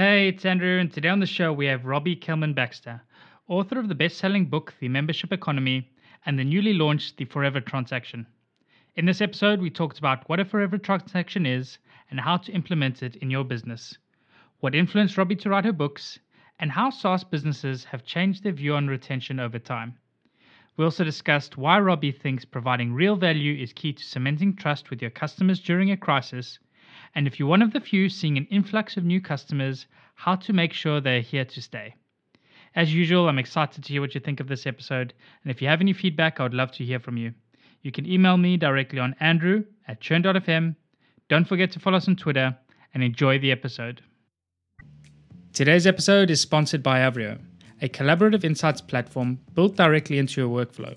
Hey, it's Andrew, and today on the show we have Robbie Kellman Baxter, author of the best selling book, The Membership Economy, and the newly launched The Forever Transaction. In this episode, we talked about what a Forever Transaction is and how to implement it in your business, what influenced Robbie to write her books, and how SaaS businesses have changed their view on retention over time. We also discussed why Robbie thinks providing real value is key to cementing trust with your customers during a crisis and if you're one of the few seeing an influx of new customers, how to make sure they're here to stay. As usual, I'm excited to hear what you think of this episode, and if you have any feedback, I would love to hear from you. You can email me directly on andrew at churn.fm. Don't forget to follow us on Twitter, and enjoy the episode. Today's episode is sponsored by Avrio, a collaborative insights platform built directly into your workflow.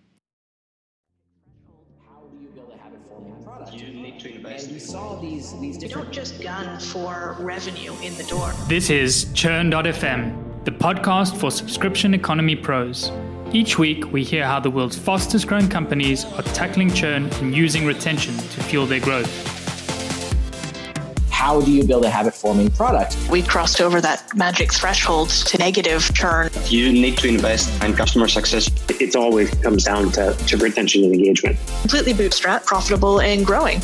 Saw these these different. You don't just gun for revenue in the door. This is Churn.fm, the podcast for subscription economy pros. Each week, we hear how the world's fastest growing companies are tackling churn and using retention to fuel their growth. How do you build a habit forming product? We crossed over that magic threshold to negative churn. You need to invest in customer success. It always comes down to, to retention and engagement. Completely bootstrap, profitable, and growing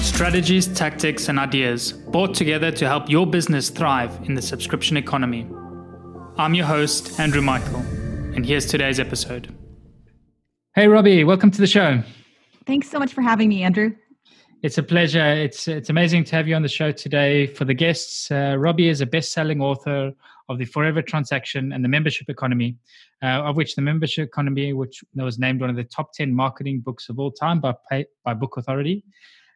strategies, tactics, and ideas brought together to help your business thrive in the subscription economy. I'm your host, Andrew Michael, and here's today's episode. Hey, Robbie, welcome to the show. Thanks so much for having me, Andrew. It's a pleasure. It's it's amazing to have you on the show today. For the guests, uh, Robbie is a best-selling author of the Forever Transaction and the Membership Economy, uh, of which the Membership Economy, which was named one of the top ten marketing books of all time by by Book Authority.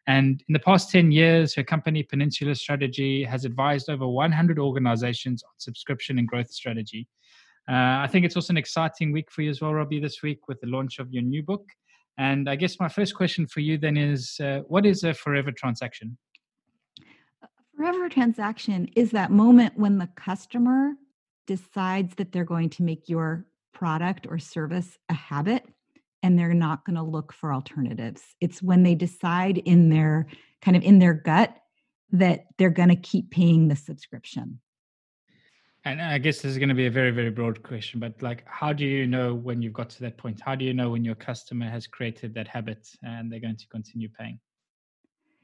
And in the past 10 years, her company, Peninsula Strategy, has advised over 100 organizations on subscription and growth strategy. Uh, I think it's also an exciting week for you as well, Robbie, this week with the launch of your new book. And I guess my first question for you then is uh, what is a forever transaction? A forever transaction is that moment when the customer decides that they're going to make your product or service a habit and they're not going to look for alternatives. It's when they decide in their kind of in their gut that they're going to keep paying the subscription. And I guess this is going to be a very, very broad question, but like, how do you know when you've got to that point? How do you know when your customer has created that habit and they're going to continue paying?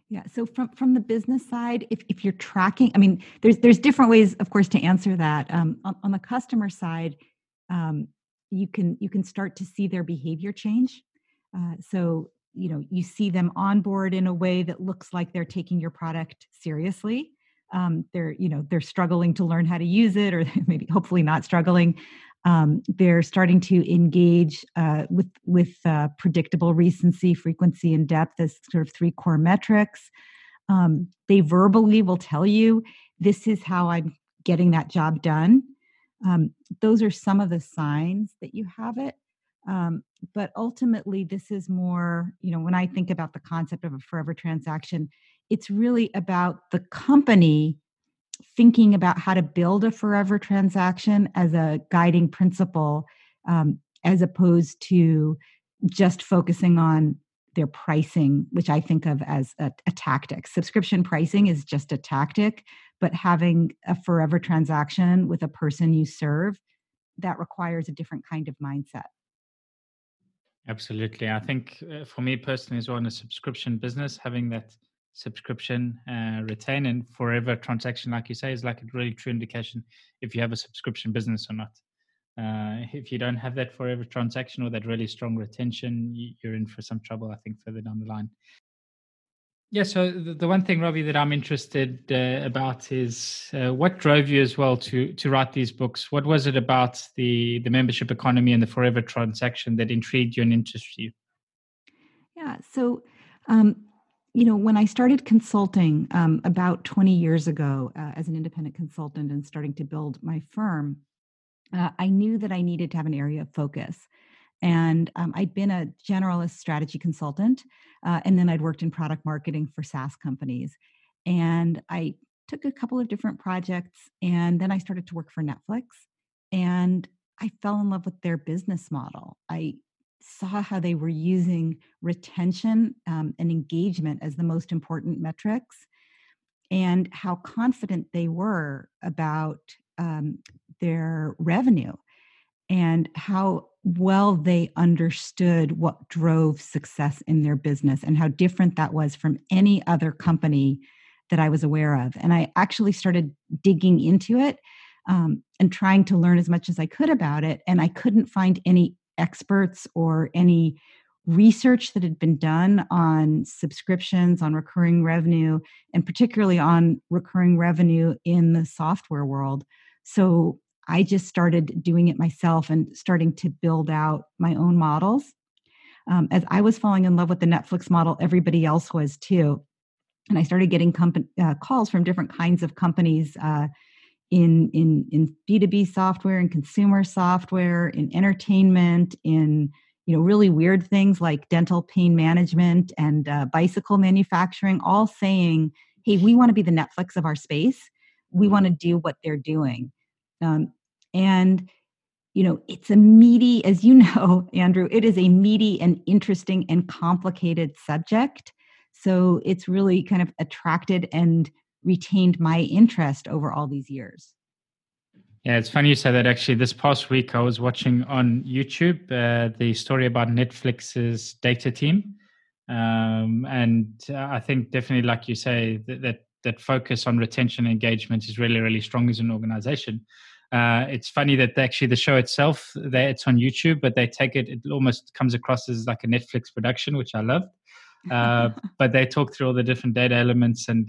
Yeah. So from from the business side, if, if you're tracking, I mean, there's there's different ways, of course, to answer that. Um, on, on the customer side, um, you can you can start to see their behavior change. Uh, so you know you see them on board in a way that looks like they're taking your product seriously. Um, they're you know they're struggling to learn how to use it or maybe hopefully not struggling. Um, they're starting to engage uh, with with uh, predictable recency frequency and depth as sort of three core metrics. Um, they verbally will tell you this is how i'm getting that job done um, those are some of the signs that you have it um, but ultimately this is more you know when i think about the concept of a forever transaction it's really about the company thinking about how to build a forever transaction as a guiding principle um, as opposed to just focusing on their pricing which i think of as a, a tactic. Subscription pricing is just a tactic but having a forever transaction with a person you serve that requires a different kind of mindset. Absolutely. I think uh, for me personally as well in a subscription business having that subscription uh, retain and forever transaction like you say is like a really true indication if you have a subscription business or not. Uh, if you don't have that forever transaction or that really strong retention you're in for some trouble i think further down the line yeah, so the, one thing, Robbie, that I'm interested uh, about is uh, what drove you as well to to write these books. What was it about the the membership economy and the forever transaction that intrigued you and interested you? Yeah, so um, you know, when I started consulting um, about 20 years ago uh, as an independent consultant and starting to build my firm, uh, I knew that I needed to have an area of focus. And um, I'd been a generalist strategy consultant, uh, and then I'd worked in product marketing for SaaS companies. And I took a couple of different projects, and then I started to work for Netflix. And I fell in love with their business model. I saw how they were using retention um, and engagement as the most important metrics and how confident they were about um, their revenue and how well they understood what drove success in their business and how different that was from any other company that I was aware of. And I actually started digging into it um, and trying to learn as much as I could about it. And I couldn't find any experts or any research that had been done on subscriptions, on recurring revenue, and particularly on recurring revenue in the software world. So I just started doing it myself and starting to build out my own models. Um, as I was falling in love with the Netflix model, everybody else was too. And I started getting comp- uh, calls from different kinds of companies uh, in, in, in B2B software, in consumer software, in entertainment, in you know really weird things like dental pain management and uh, bicycle manufacturing all saying hey we want to be the netflix of our space we want to do what they're doing um, and you know it's a meaty as you know andrew it is a meaty and interesting and complicated subject so it's really kind of attracted and retained my interest over all these years yeah, it's funny you say that. Actually, this past week I was watching on YouTube uh, the story about Netflix's data team, um, and uh, I think definitely, like you say, that, that, that focus on retention engagement is really, really strong as an organization. Uh, it's funny that actually the show itself, they, it's on YouTube, but they take it. It almost comes across as like a Netflix production, which I love. Uh, but they talk through all the different data elements and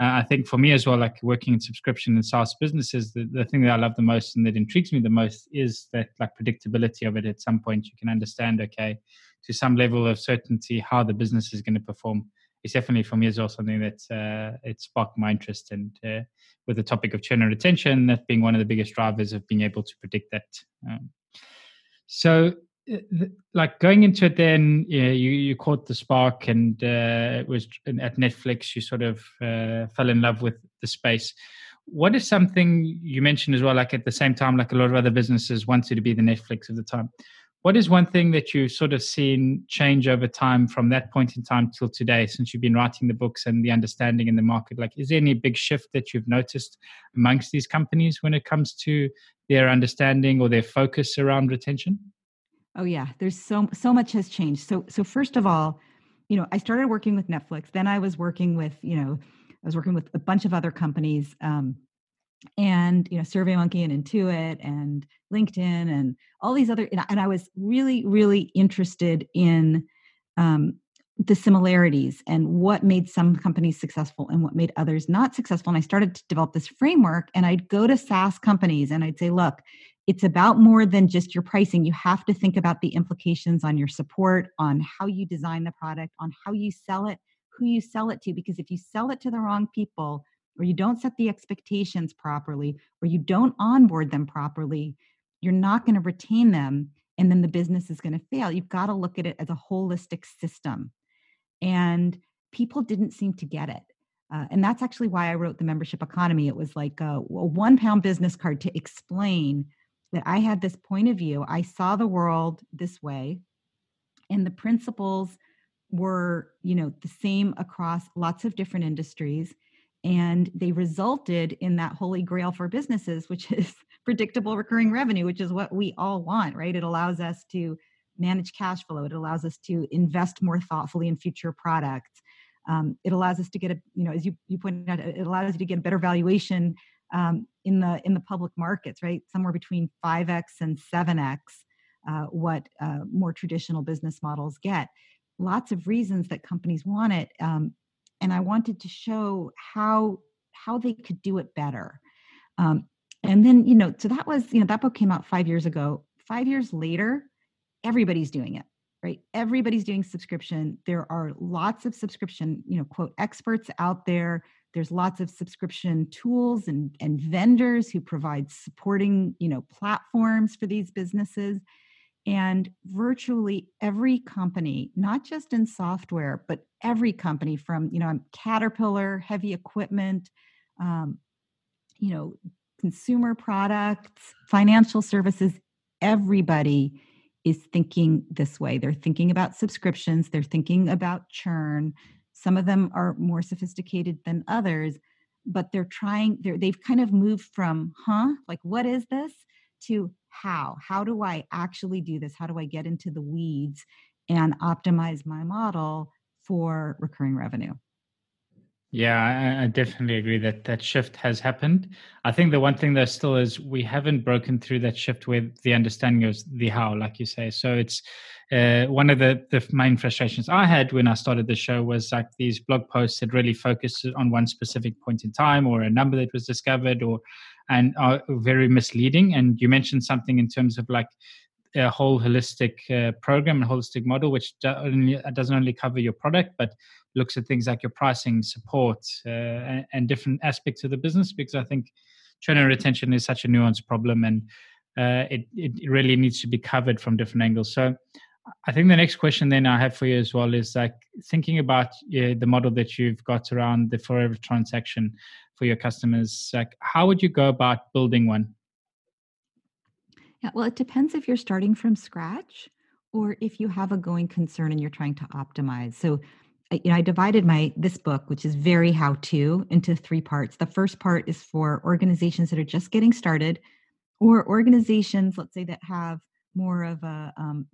uh, I think for me as well, like working in subscription and SaaS businesses, the, the thing that I love the most and that intrigues me the most is that like predictability of it. At some point, you can understand, okay, to some level of certainty, how the business is going to perform. It's definitely for me as well something that uh, it sparked my interest and uh, with the topic of churn and retention, that being one of the biggest drivers of being able to predict that. Um, so uh, like going into it then you, you, caught the spark and uh, it was at netflix you sort of uh, fell in love with the space what is something you mentioned as well like at the same time like a lot of other businesses wanted to be the netflix of the time what is one thing that you've sort of seen change over time from that point in time till today since you've been writing the books and the understanding in the market like is there any big shift that you've noticed amongst these companies when it comes to their understanding or their focus around retention Oh yeah, there's so so much has changed. So so first of all, you know, I started working with Netflix. Then I was working with, you know, I was working with a bunch of other companies, um, and you know, SurveyMonkey and Intuit and LinkedIn and all these other. And I was really really interested in um, the similarities and what made some companies successful and what made others not successful. And I started to develop this framework. And I'd go to SaaS companies and I'd say, look, it's about more than just your pricing. You have to think about the implications on your support, on how you design the product, on how you sell it, who you sell it to. Because if you sell it to the wrong people, or you don't set the expectations properly, or you don't onboard them properly, you're not going to retain them. And then the business is going to fail. You've got to look at it as a holistic system. And people didn't seem to get it. Uh, and that's actually why I wrote the membership economy. It was like a, a one pound business card to explain that I had this point of view. I saw the world this way, and the principles were, you know, the same across lots of different industries. And they resulted in that holy grail for businesses, which is predictable recurring revenue, which is what we all want, right? It allows us to manage cash flow. It allows us to invest more thoughtfully in future products. Um, it allows us to get a, you know, as you, you pointed out, it allows you to get a better valuation um, in the in the public markets, right? Somewhere between five x and seven x, uh, what uh, more traditional business models get. Lots of reasons that companies want it, um, and I wanted to show how how they could do it better. Um, and then you know, so that was you know that book came out five years ago. Five years later, everybody's doing it right everybody's doing subscription there are lots of subscription you know quote experts out there there's lots of subscription tools and, and vendors who provide supporting you know platforms for these businesses And virtually every company, not just in software, but every company from, you know, Caterpillar, heavy equipment, um, you know, consumer products, financial services, everybody is thinking this way. They're thinking about subscriptions, they're thinking about churn. Some of them are more sophisticated than others, but they're trying, they're, they've kind of moved from, huh, like, what is this? To how. How do I actually do this? How do I get into the weeds and optimize my model for recurring revenue? Yeah, I, definitely agree that that shift has happened. I think the one thing though still is we haven't broken through that shift with the understanding of the how, like you say. So it's uh, one of the the main frustrations I had when I started the show was like these blog posts that really focused on one specific point in time or a number that was discovered or and are very misleading. And you mentioned something in terms of like a whole holistic uh, program, and holistic model, which doesn't only cover your product, but looks at things like your pricing, support, uh, and, and, different aspects of the business. Because I think and retention is such a nuanced problem, and uh, it it really needs to be covered from different angles. So. I think the next question then I have for you as well is like thinking about the model that you've got around the forever transaction for your customers. Like, how would you go about building one? Yeah, well, it depends if you're starting from scratch or if you have a going concern and you're trying to optimize. So, you know, I divided my this book, which is very how to, into three parts. The first part is for organizations that are just getting started, or organizations, let's say, that have more of a, um,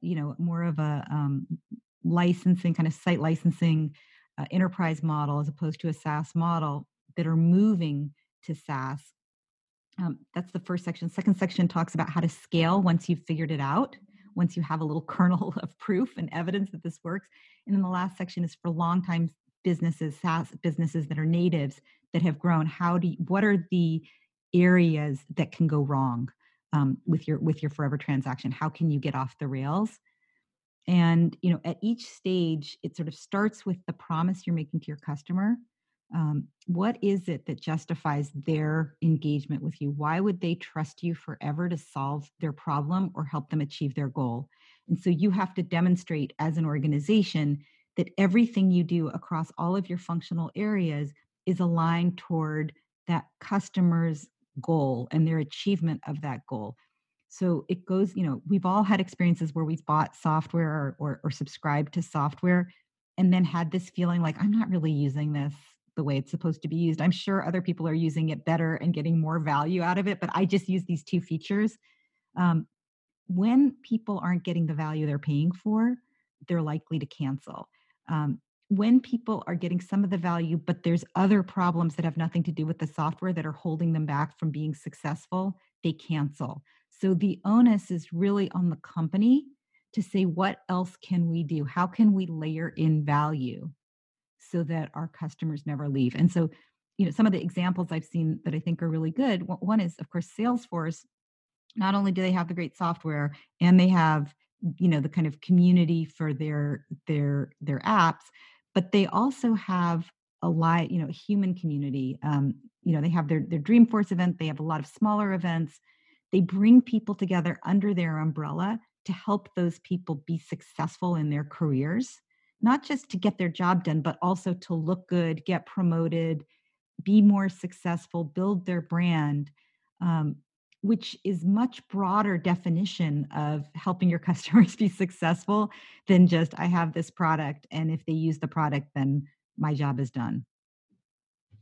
you know, more of a um, licensing kind of site licensing uh, enterprise model as opposed to a SaaS model that are moving to SaaS um, that's the first section. Second section talks about how to scale once you've figured it out, once you have a little kernel of proof and evidence that this works. And then the last section is for long time businesses, SaaS businesses that are natives that have grown. How do you, what are the areas that can go wrong um, with your with your forever transaction? How can you get off the rails? And you know, at each stage, it sort of starts with the promise you're making to your customer um, what is it that justifies their engagement with you? Why would they trust you forever to solve their problem or help them achieve their goal? And so you have to demonstrate as an organization that everything you do across all of your functional areas is aligned toward that customer's goal and their achievement of that goal. So it goes you know we've all had experiences where we've bought software or, or, or subscribed to software and then had this feeling like i'm not really using this the way it's supposed to be used. I'm sure other people are using it better and getting more value out of it, but I just use these two features. Um, when people aren't getting the value they're paying for, they're likely to cancel. Um, when people are getting some of the value, but there's other problems that have nothing to do with the software that are holding them back from being successful, they cancel. So the onus is really on the company to say, what else can we do? How can we layer in value? So that our customers never leave. And so, you know, some of the examples I've seen that I think are really good. One is, of course, Salesforce. Not only do they have the great software, and they have, you know, the kind of community for their their their apps, but they also have a lot, you know, human community. Um, you know, they have their their Dreamforce event. They have a lot of smaller events. They bring people together under their umbrella to help those people be successful in their careers not just to get their job done, but also to look good, get promoted, be more successful, build their brand, um, which is much broader definition of helping your customers be successful than just I have this product, and if they use the product, then my job is done.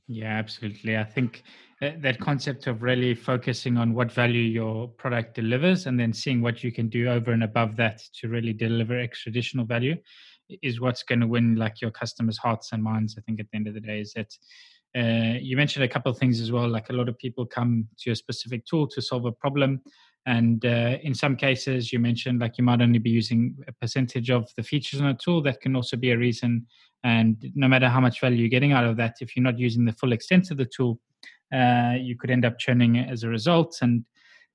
Yeah, absolutely. I think that concept of really focusing on what value your product delivers and then seeing what you can do over and above that to really deliver extra additional value is what's going to win like your customers' hearts and minds. I think at the end of the day is that uh, you mentioned a couple of things as well. Like a lot of people come to a specific tool to solve a problem, and uh, in some cases, you mentioned like you might only be using a percentage of the features on a tool. That can also be a reason. And no matter how much value you're getting out of that, if you're not using the full extent of the tool, uh, you could end up churning as a result. And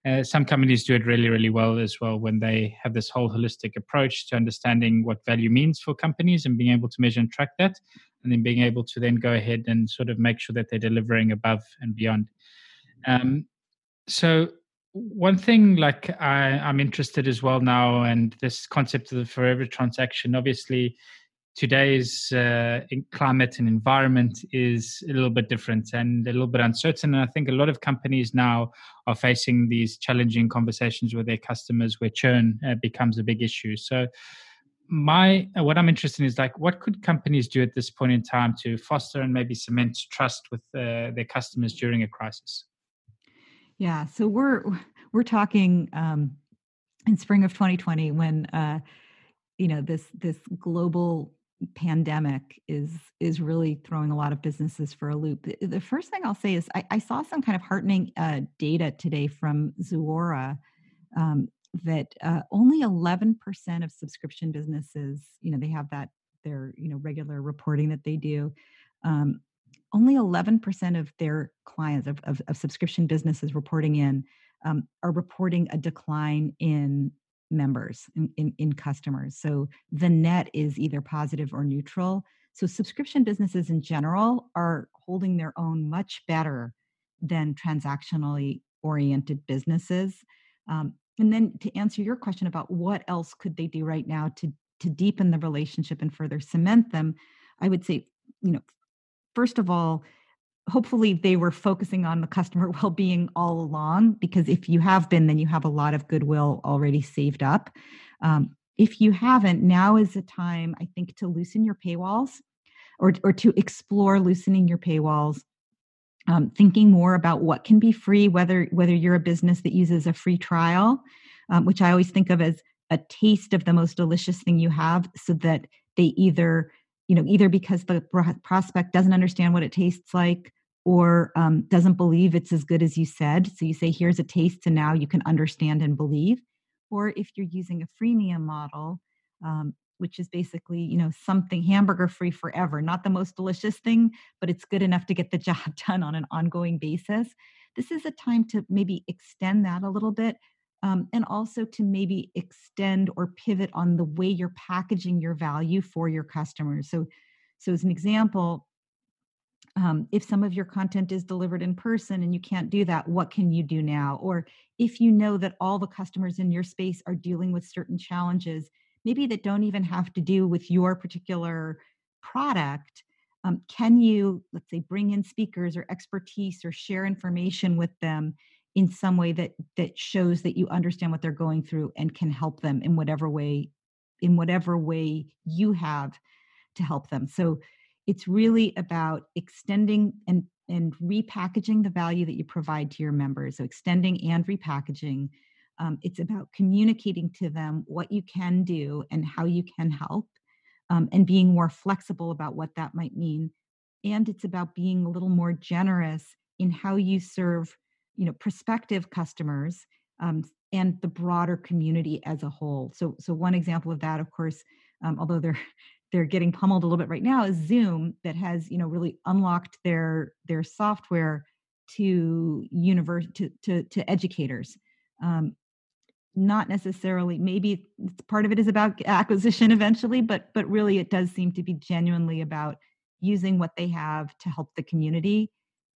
uh, some companies do it really, really well as well when they have this whole holistic approach to understanding what value means for companies and being able to measure and track that, and then being able to then go ahead and sort of make sure that they're delivering above and beyond. Um, so, one thing like I, i'm interested as well now and this concept of the forever transaction obviously today's uh, climate and environment is a little bit different and a little bit uncertain. And i think a lot of companies now are facing these challenging conversations with their customers where churn uh, becomes a big issue. So my uh, what i'm interested in is like what could companies do at this point in time to foster and maybe cement trust with uh, their customers during a crisis? Yeah so we're we're talking um, in spring of 2020 when uh, you know this this global pandemic is is really throwing a lot of businesses for a loop. The first thing I'll say is I, I saw some kind of heartening uh, data today from Zuora um, that uh, only 11% of subscription businesses, you know, they have that their you know regular reporting that they do. Um, only 11% of their clients of, of, of subscription businesses reporting in um, are reporting a decline in members in, in, in customers. So the net is either positive or neutral. So subscription businesses in general are holding their own much better than transactionally oriented businesses. Um, and then to answer your question about what else could they do right now to to deepen the relationship and further cement them, I would say, you know, first of all, hopefully they were focusing on the customer well-being all along because if you have been then you have a lot of goodwill already saved up. Um, if you haven't now is the time i think to loosen your paywalls or, or to explore loosening your paywalls. Um, thinking more about what can be free whether whether you're a business that uses a free trial um, which i always think of as a taste of the most delicious thing you have so that they either you know either because the prospect doesn't understand what it tastes like or um, doesn't believe it's as good as you said. So you say here's a taste and now you can understand and believe. Or if you're using a freemium model um, which is basically you know something hamburger free forever not the most delicious thing but it's good enough to get the job done on an ongoing basis. This is a time to maybe extend that a little bit um, and also to maybe extend or pivot on the way you're packaging your value for your customers. So, so as an example, um, if some of your content is delivered in person and you can't do that, what can you do now? Or if you know that all the customers in your space are dealing with certain challenges, maybe that don't even have to do with your particular product. Um, can you, let's say, bring in speakers or expertise or share information with them in some way that that shows that you understand what they're going through and can help them in whatever way in whatever way you have to help them. So it's really about extending and and repackaging the value that you provide to your members. So extending and repackaging um, it's about communicating to them what you can do and how you can help um, and being more flexible about what that might mean. And it's about being a little more generous in how you serve you know prospective customers um, and the broader community as a whole. So so one example of that of course um, although they're they're getting pummeled a little bit right now is zoom that has you know really unlocked their their software to universe to to, to educators. Um, not necessarily maybe part of it is about acquisition eventually but but really it does seem to be genuinely about using what they have to help the community.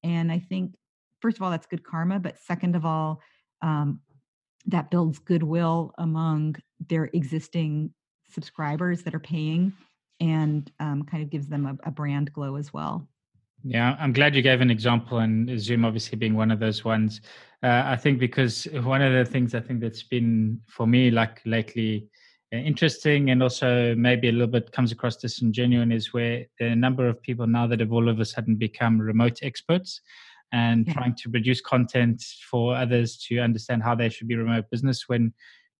And i think first of all, that's good karma, but second of all, um, that builds goodwill among their existing subscribers that are paying and um, kind of gives them a, a, brand glow as well. Yeah, I'm glad you gave an example, and Zoom obviously being one of those ones. Uh, I think because one of the things I think that's been for me like lately uh, interesting and also maybe a little bit comes across disingenuous is where a number of people now that have all of a sudden become remote experts and yeah. trying to produce content for others to understand how they should be remote business when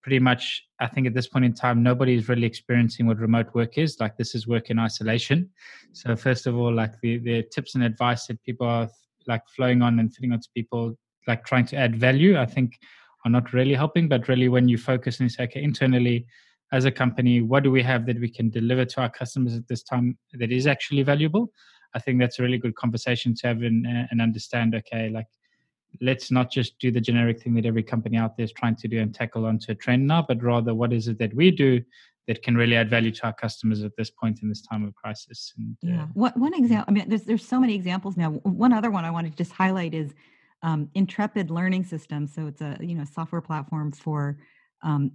pretty much i think at this point in time nobody is really experiencing what remote work is. Like this is work in isolation. So first of all like the, the tips and advice that people are like flowing on and fitting onto people like trying to add value i think are not really helping. But really when you focus and say okay internally as a company what do we have that we can deliver to our customers at this time that is actually valuable I think that's a really good conversation to have and, uh, and understand. Okay, like let's not just do the generic thing that every company out there is trying to do and tackle onto a trend now, but rather what is it that we do that can really add value to our customers at this point in this time of crisis. And, uh, yeah, one, one example. I mean, there's there's so many examples now. One other one I want to just highlight is Um, Intrepid Learning System, so it's a you know software platform for um,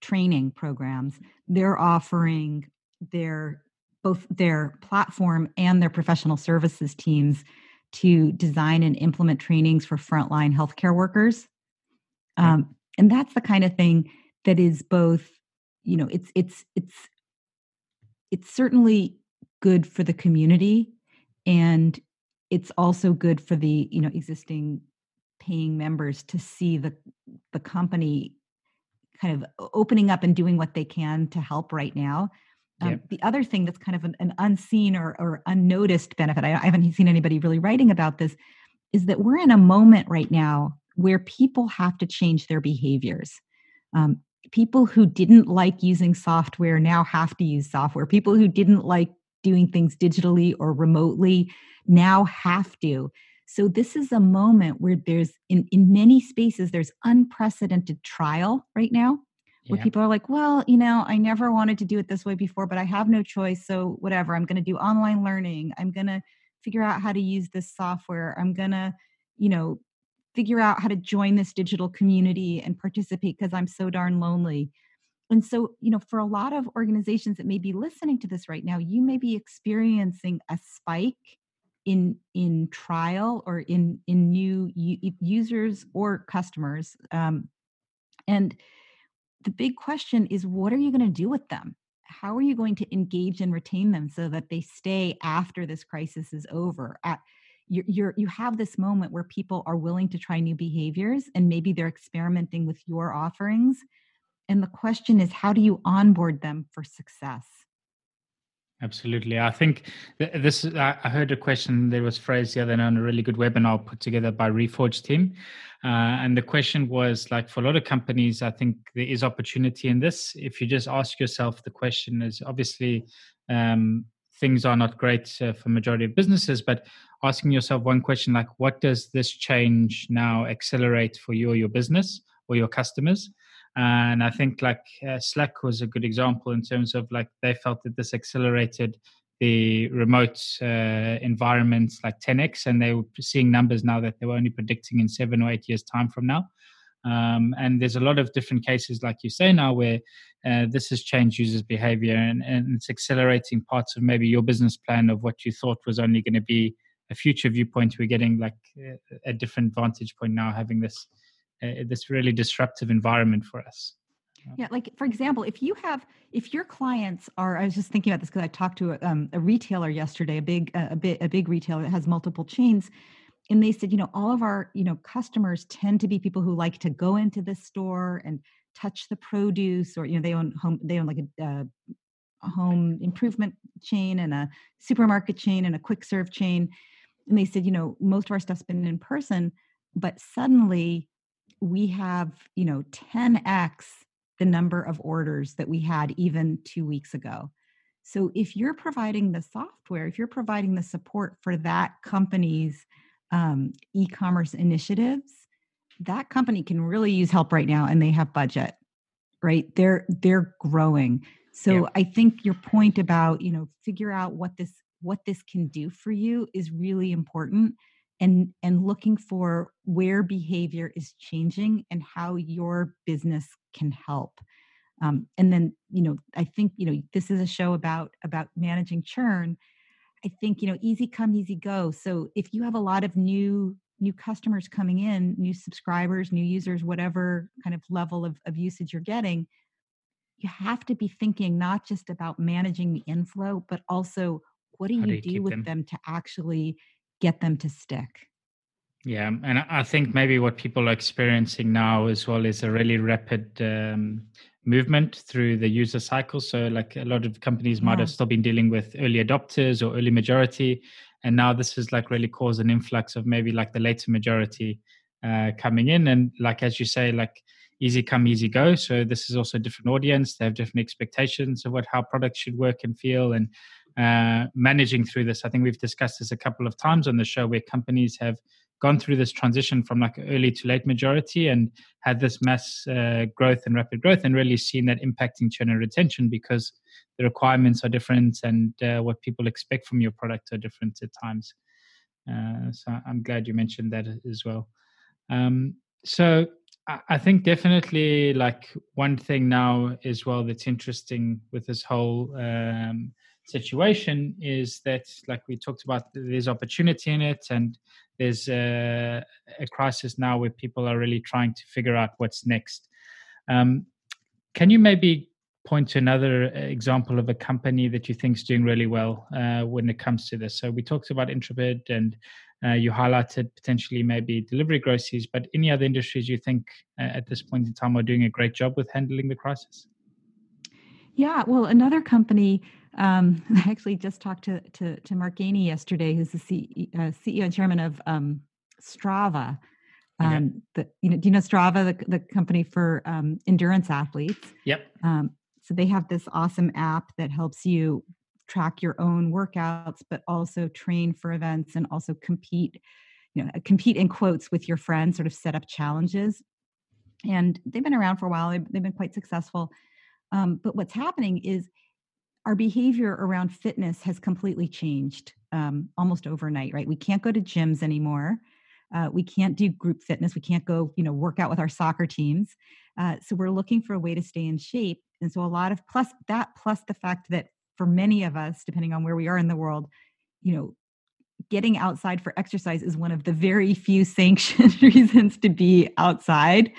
training programs. They're offering their both their platform and their professional services teams to design and implement trainings for frontline healthcare workers. Um, and that's the kind of thing that is both, you know, it's it's it's it's certainly good for the community and it's also good for the you know existing paying members to see the the company kind of opening up and doing what they can to help right now um, yep. The other thing that's kind of an, an unseen or, or, unnoticed benefit, I, I haven't seen anybody really writing about this, is that we're in a moment right now where people have to change their behaviors. Um, people who didn't like using software now have to use software. People who didn't like doing things digitally or remotely now have to. So this is a moment where there's in, in many spaces there's unprecedented trial right now where yeah. people are like, well, you know, I never wanted to do it this way before, but I have no choice. So, whatever, I'm going to do online learning. I'm going to figure out how to use this software. I'm going to, you know, figure out how to join this digital community and participate because I'm so darn lonely. And so, you know, for a lot of organizations that may be listening to this right now, you may be experiencing a spike in in trial or in in new u- users or customers um, and the big question is what are you going to do with them? How are you going to engage and retain them so that they stay after this crisis is over? At, you're, you're, you have this moment where people are willing to try new behaviors and maybe they're experimenting with your offerings. And the question is, how do you onboard them for success? Absolutely. I think this, I heard a question that was phrased the other night on a really good webinar put together by Reforge team. Uh, and the question was like for a lot of companies, I think there is opportunity in this. If you just ask yourself the question is obviously um, things are not great uh, for majority of businesses, but asking yourself one question like, what does this change now accelerate for you or your business or your customers? And i think like uh, slack was a good example in terms of like they felt that this accelerated the remote uh, environments like 10x and they were seeing numbers now that they were only predicting in seven or eight years time from now. Um, and there's a lot of different cases like you say now where uh, this has changed users behavior and, and it's accelerating parts of maybe your business plan of what you thought was only going to be a future viewpoint. We're getting like a different vantage point now having this uh, this really disruptive environment for us. Yeah. Like for example if you have if your clients are i was just thinking about this because i talked to a, um, a retailer yesterday a big a bit a big retailer that has multiple chains and they said you know all of our you know customers tend to be people who like to go into the store and touch the produce or you know they own home they own like a, a home improvement chain and a supermarket chain and a quick serve chain. And they said you know most of our stuff's been in person but suddenly we have, you know, 10x the number of orders that we had even two weeks ago. So if you're providing the software, if you're providing the support for that company's um, e-commerce initiatives, that company can really use help right now, and they have budget, right? They're they're growing. So yeah. I think your point about you know figure out what this what this can do for you is really important and and looking for where behavior is changing and how your business can help. Um, and then you know i think you know this is a show about about managing churn. I think you know easy come easy go. So if you have a lot of new new customers coming in new subscribers new users whatever kind of level of, of usage you're getting you have to be thinking not just about managing the inflow but also what do you, do, you do with them? them to actually get them to stick. Yeah, and I think maybe what people are experiencing now as well is a really rapid um, movement through the user cycle. So, like a lot of companies yeah. might have still been dealing with early adopters or early majority, and now this has like really caused an influx of maybe like the later majority uh, coming in. And like as you say, like easy come, easy go. So this is also a different audience. They have different expectations of what how products should work and feel, and uh, managing through this. I think we've discussed this a couple of times on the show where companies have gone through this transition from like early to late majority and had this mass uh, growth and rapid growth and really seen that impacting churn and retention because the requirements are different and uh, what people expect from your product are different at times. Uh, so I'm glad you mentioned that as well. Um, so I think definitely like one thing now as well that's interesting with this whole um, situation is that like we talked about there's opportunity in it and there's a, a crisis now where people are really trying to figure out what's next um, can you maybe point to another example of a company that you think is doing really well uh, when it comes to this so we talked about intrepid and uh, you highlighted potentially maybe delivery groceries, but any other industries you think uh, at this point in time are doing a great job with handling the crisis? Yeah, well, another company. Um, I actually just talked to to, to Mark Gainey yesterday, who's the C, uh, CEO and chairman of um, Strava. Um, okay. the, you know, do you know Strava, the, the company for um, endurance athletes? Yep. Um, so they have this awesome app that helps you track your own workouts, but also train for events and also compete, you know, compete in quotes with your friends, sort of set up challenges. And they've been around for a while, they've, they've been quite successful. Um, but what's happening is our behavior around fitness has completely changed um, almost overnight, right? We can't go to gyms anymore. Uh, we can't do group fitness. We can't go, you know, work out with our soccer teams. Uh, so we're looking for a way to stay in shape. And so a lot of plus that, plus the fact that for many of us, depending on where we are in the world, you know, getting outside for exercise is one of the very few sanctioned reasons to be outside.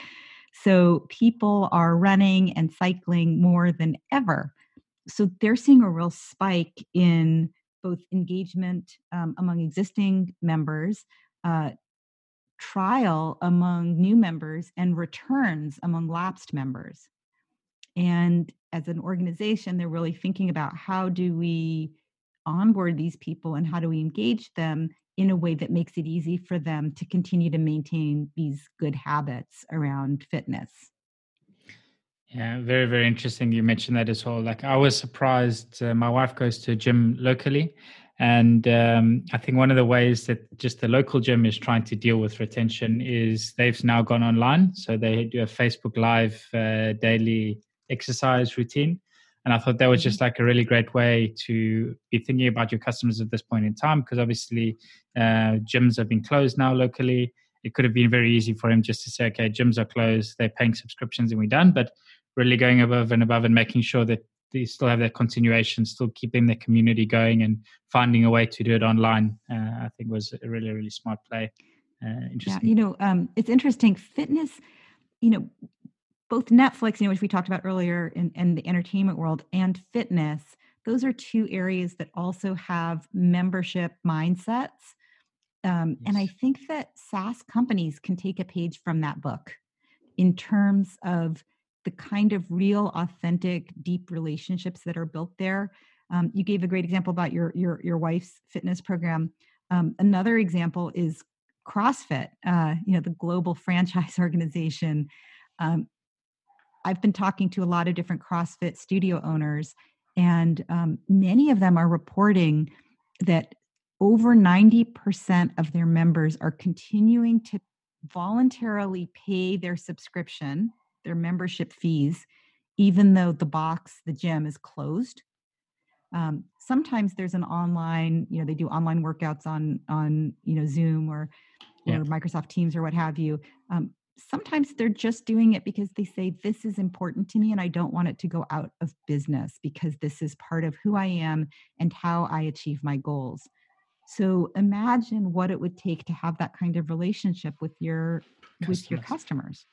So people are running and cycling more than ever. So they're seeing a real spike in both engagement um, among existing members, uh, trial among new members, and returns among lapsed members. And as an organization, they're really thinking about how do we onboard these people and how do we engage them in a way that makes it easy for them to continue to maintain these good habits around fitness. Yeah, very, very interesting. You mentioned that as well. Like, I was surprised. Uh, my wife goes to a gym locally, and um, I think one of the ways that just the local gym is trying to deal with retention is they've now gone online. So they do a Facebook Live uh, daily exercise routine. And I thought that was just mm-hmm. like a really great way to be thinking about your customers at this point in time, because obviously uh, gyms have been closed now locally. It could have been very easy for him just to say, okay, gyms are closed, they're paying subscriptions and we're done. But really going above and above and making sure that they still have that continuation, still keeping the community going and finding a way to do it online, uh, I think was a really, really smart play. Uh, yeah, you know, um, it's interesting. Fitness, you know, both Netflix, you know, which we talked about earlier, in, in the entertainment world, and fitness, those are two areas that also have membership mindsets. Um, yes. And I think that SaaS companies can take a page from that book in terms of the kind of real, authentic, deep relationships that are built there. Um, you gave a great example about your your your wife's fitness program. Um, another example is CrossFit. Uh, you know, the global franchise organization. Um, I've been talking to a lot of different CrossFit studio owners, and um, many of them are reporting that over 90% of their members are continuing to voluntarily pay their subscription, their membership fees, even though the box, the gym is closed. Um, sometimes there's an online, you know, they do online workouts on on you know Zoom or or. Microsoft Teams or what have you. Um, sometimes they're just doing it because they say this is important to me and I don't want it to go out of business because this is part of who I am and how I achieve my goals. So imagine what it would take to have that kind of relationship with your customers. with your customers.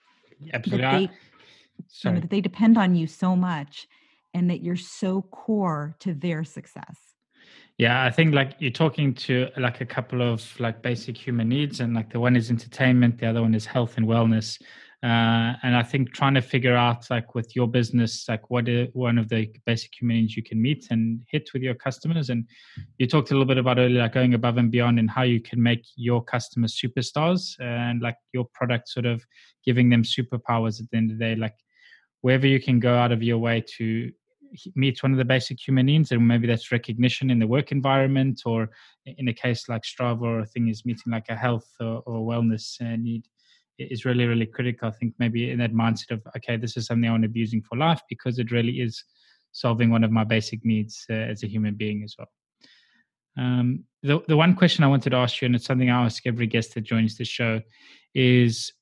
Absolutely. That they, you know, that they depend on you so much and that you're so core to their success. Yeah, I think like you're talking to like a couple of like basic human needs, and like the one is entertainment, the other one is health and wellness. Uh, and I think trying to figure out like with your business, like what is one of the basic human needs you can meet and hit with your customers. And you talked a little bit about earlier, like going above and beyond and how you can make your customers superstars and like your product sort of giving them superpowers at the end of the day, like wherever you can go out of your way to meet one of the basic human needs, and maybe that's recognition in the work environment, or in a case like Strava, or a thing is meeting like a health or, or wellness uh, need is really really critical. I think maybe in that mindset of okay, this is something I want to be using for life because it really is solving one of my basic needs uh, as a human being as well. Um, the the one question I wanted to ask you, and it's something I ask every guest that joins the show, is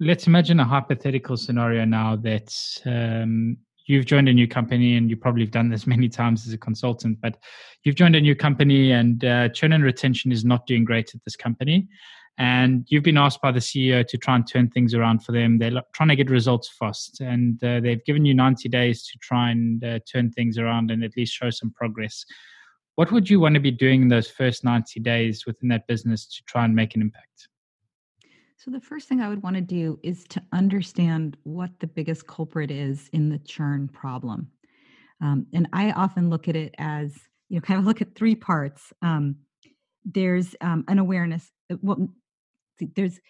let's imagine a hypothetical scenario now that um, you've joined a new company and you probably have done this many times as a consultant but you've joined a new company and uh, churn and retention is not doing great at this company and you've been asked by the ceo to try and turn things around for them they're trying to get results fast and uh, they've given you 90 days to try and uh, turn things around and at least show some progress what would you want to be doing in those first 90 days within that business to try and make an impact so, the first thing I would want to do is to understand what the biggest culprit is in the churn problem. Um, and I often look at it as, you know, kind of look at three parts. Um, there's um, an awareness, uh, well, there's,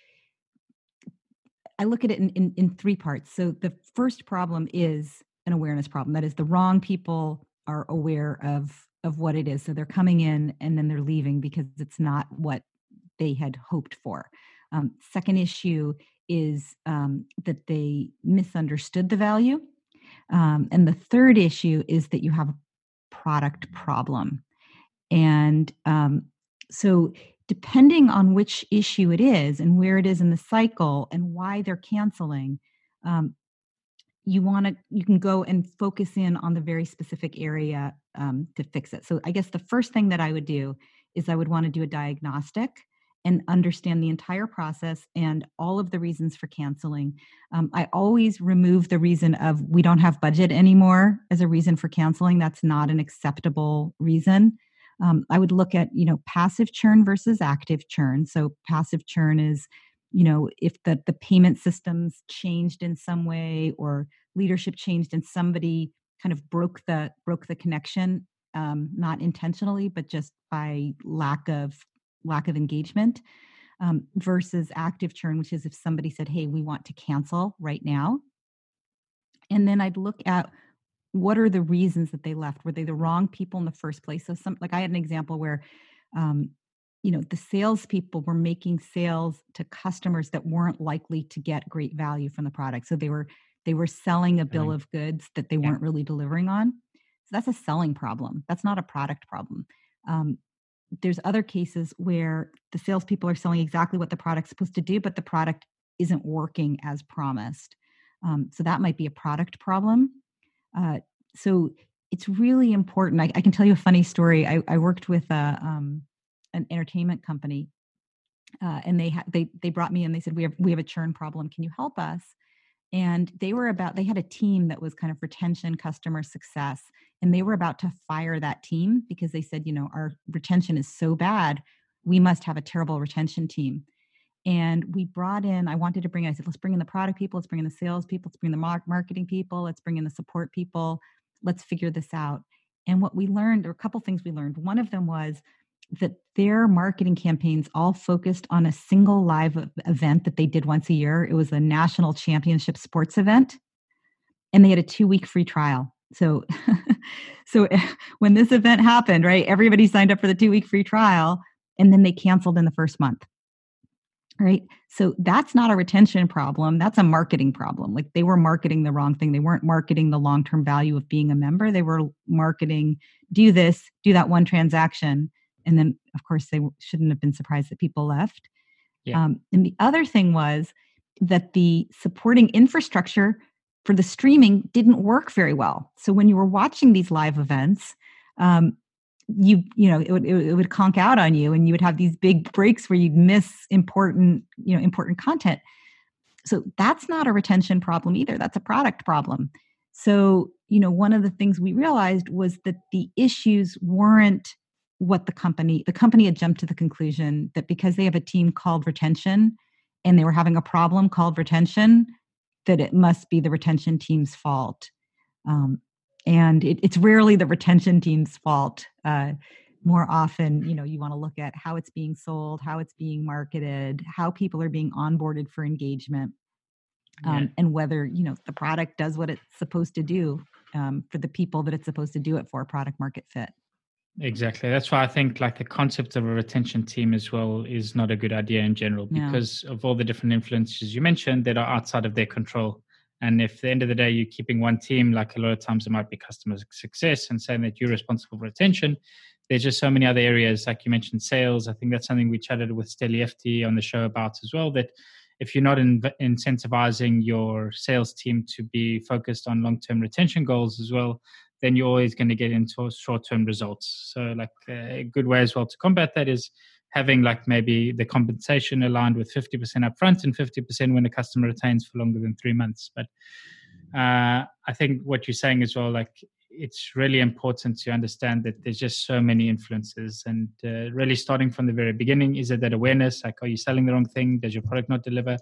I look at it in, in, in three parts. So, the first problem is an awareness problem. That is, the wrong people are aware of of what it is. So they're coming in and then they're leaving because it's not what they had hoped for. Um, second issue is um, that they misunderstood the value. Um, and the third issue is that you have a product problem. And um, so, depending on which issue it is and where it is in the cycle and why they're canceling, um, you want to you can go and focus in on the very specific area um, to fix it. So, I guess the first thing that I would do is I would want to do a diagnostic and understand the entire process and all of the reasons for canceling. Um, I always remove the reason of we don't have budget anymore as a reason for canceling. That's not an acceptable reason. Um, I would look at you know passive churn versus active churn. So passive churn is you know if the the payment systems changed in some way or leadership changed and somebody kind of broke the broke the connection um, not intentionally but just by lack of lack of engagement um, versus active churn, which is if somebody said, Hey, we want to cancel right now. And then I'd look at what are the reasons that they left? Were they the wrong people in the first place? So, some like I had an example where, um, you know, the salespeople were making sales to customers that weren't likely to get great value from the product. So they were they were selling a bill of goods that they weren't really delivering on. So that's a selling problem. That's not a product problem. Um, there's other cases where the salespeople are selling exactly what the product's supposed to do, but the product isn't working as promised. Um, so that might be a product problem. Uh, so it's really important. I, I, can tell you a funny story. I, I worked with a, um, an entertainment company, uh, and they ha- they they brought me in. They said we have we have a churn problem. Can you help us? and they were about they had a team that was kind of retention customer success and they were about to fire that team because they said you know our retention is so bad we must have a terrible retention team and we brought in i wanted to bring i said let's bring in the product people let's bring in the sales people let's bring in the marketing people let's bring in the support people let's figure this out and what we learned were a couple things we learned one of them was that their marketing campaigns all focused on a single live event that they did once a year. It was a national championship sports event, and they had a two week free trial. So, so when this event happened, right, everybody signed up for the two week free trial, and then they canceled in the first month. Right. So that's not a retention problem. That's a marketing problem. Like they were marketing the wrong thing. They weren't marketing the long term value of being a member. They were marketing, do this, do that one transaction and then of course they shouldn't have been surprised that people left yeah. Um, and the other thing was that the supporting infrastructure for the streaming didn't work very well so when you were watching these live events um, you you know it would it would conk out on you and you would have these big breaks where you'd miss important you know important content. So that's not a retention problem either. That's a product problem. So you know one of the things we realized was that the issues weren't what the company the company had jumped to the conclusion that because they have a team called retention and they were having a problem called retention that it must be the retention team's fault. Um, and it, it's rarely the retention team's fault uh, more often you know you want to look at how it's being sold how it's being marketed how people are being onboarded for engagement um, yeah. and whether you know the product does what it's supposed to do um, for the people that it's supposed to do it for product market fit Exactly. That's why I think like the concept of a retention team as well is not a good idea in general because of all the different influences you mentioned that are outside of their control. And if at the end of the day you're keeping one team, like a lot of times it might be customer success and saying that you're responsible for retention, there's just so many other areas, like you mentioned, sales. I think that's something we chatted with Steli Efti on the show about as well. That if you're not in, incentivizing your sales team to be focused on long-term retention goals as well, then you're always going to get into short-term results. So, like a good way as well to combat that is having like maybe the compensation aligned with 50% upfront and 50% when a customer retains for longer than three months. But uh, I think what you're saying as well, like it's really important to understand that there's just so many influences and uh, really starting from the very beginning is it that awareness like are you selling the wrong thing? Does your product not deliver?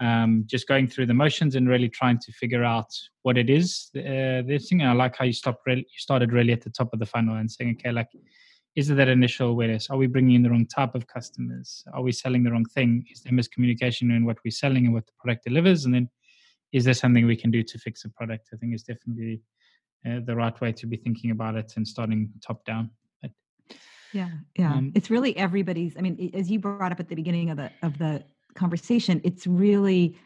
Um, just going through the motions and really trying to figure out what it is uh, this thing. And i like how you stopped really, you started really at the top of the funnel and saying okay like is it that initial awareness are we bringing in the wrong type of customers are we selling the wrong thing is there miscommunication in what we're selling and what the product delivers and then is there something we can do to fix the product i think is definitely uh, the right way to be thinking about it and starting top down. But, yeah, yeah, um, it's really everybody's. I mean, as you brought up at the beginning of the of the conversation, it's really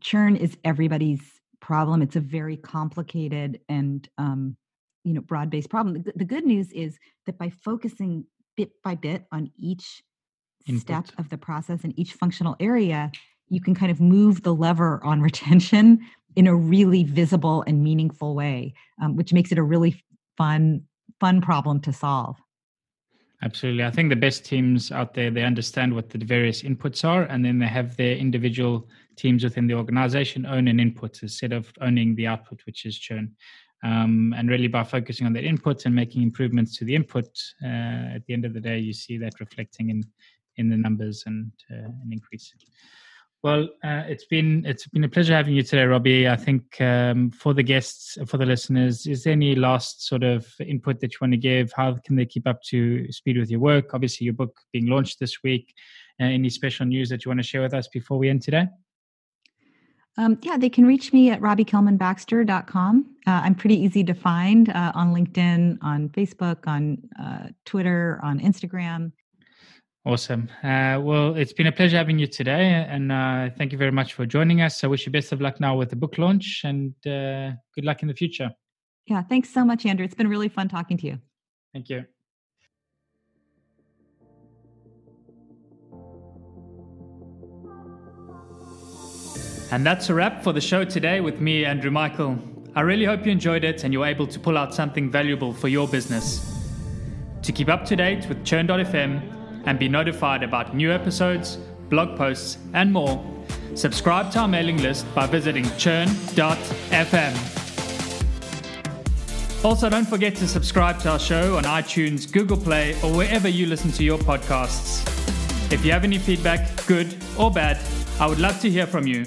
churn is everybody's problem. It's a very complicated and um, you know broad based problem. The, the good news is that by focusing bit by bit on each Input. step of the process and each functional area, you can kind of move the lever on retention in a really visible and meaningful way, um, which makes it a really fun fun problem to solve. Absolutely. I think the best teams out there, they understand what the various inputs are, and then they have their individual teams within the organization own an input instead of owning the output, which is churn. Um, and really, by focusing on that input and making improvements to the input, uh, at the end of the day, you see that reflecting in in the numbers and uh, an increase. Well, uh, it's been it's been a pleasure having you today, Robbie. I think um, for the guests, for the listeners, is there any last sort of input that you want to give? How can they keep up to speed with your work? Obviously, your book being launched this week. Uh, any special news that you want to share with us before we end today? Um, yeah, they can reach me at robbiekellmanbaxter.com. Uh, I'm pretty easy to find uh, on LinkedIn, on Facebook, on uh, Twitter, on Instagram. Awesome. Uh, well, it's been a pleasure having you today, and uh, thank you very much for joining us. I wish you best of luck now with the book launch, and uh, good luck in the future. Yeah, thanks so much, Andrew. It's been really fun talking to you. Thank you. And that's a wrap for the show today with me, Andrew Michael. I really hope you enjoyed it and you're able to pull out something valuable for your business. To keep up to date with Churn.fm, and be notified about new episodes, blog posts, and more, subscribe to our mailing list by visiting churn.fm. Also, don't forget to subscribe to our show on iTunes, Google Play, or wherever you listen to your podcasts. If you have any feedback, good or bad, I would love to hear from you,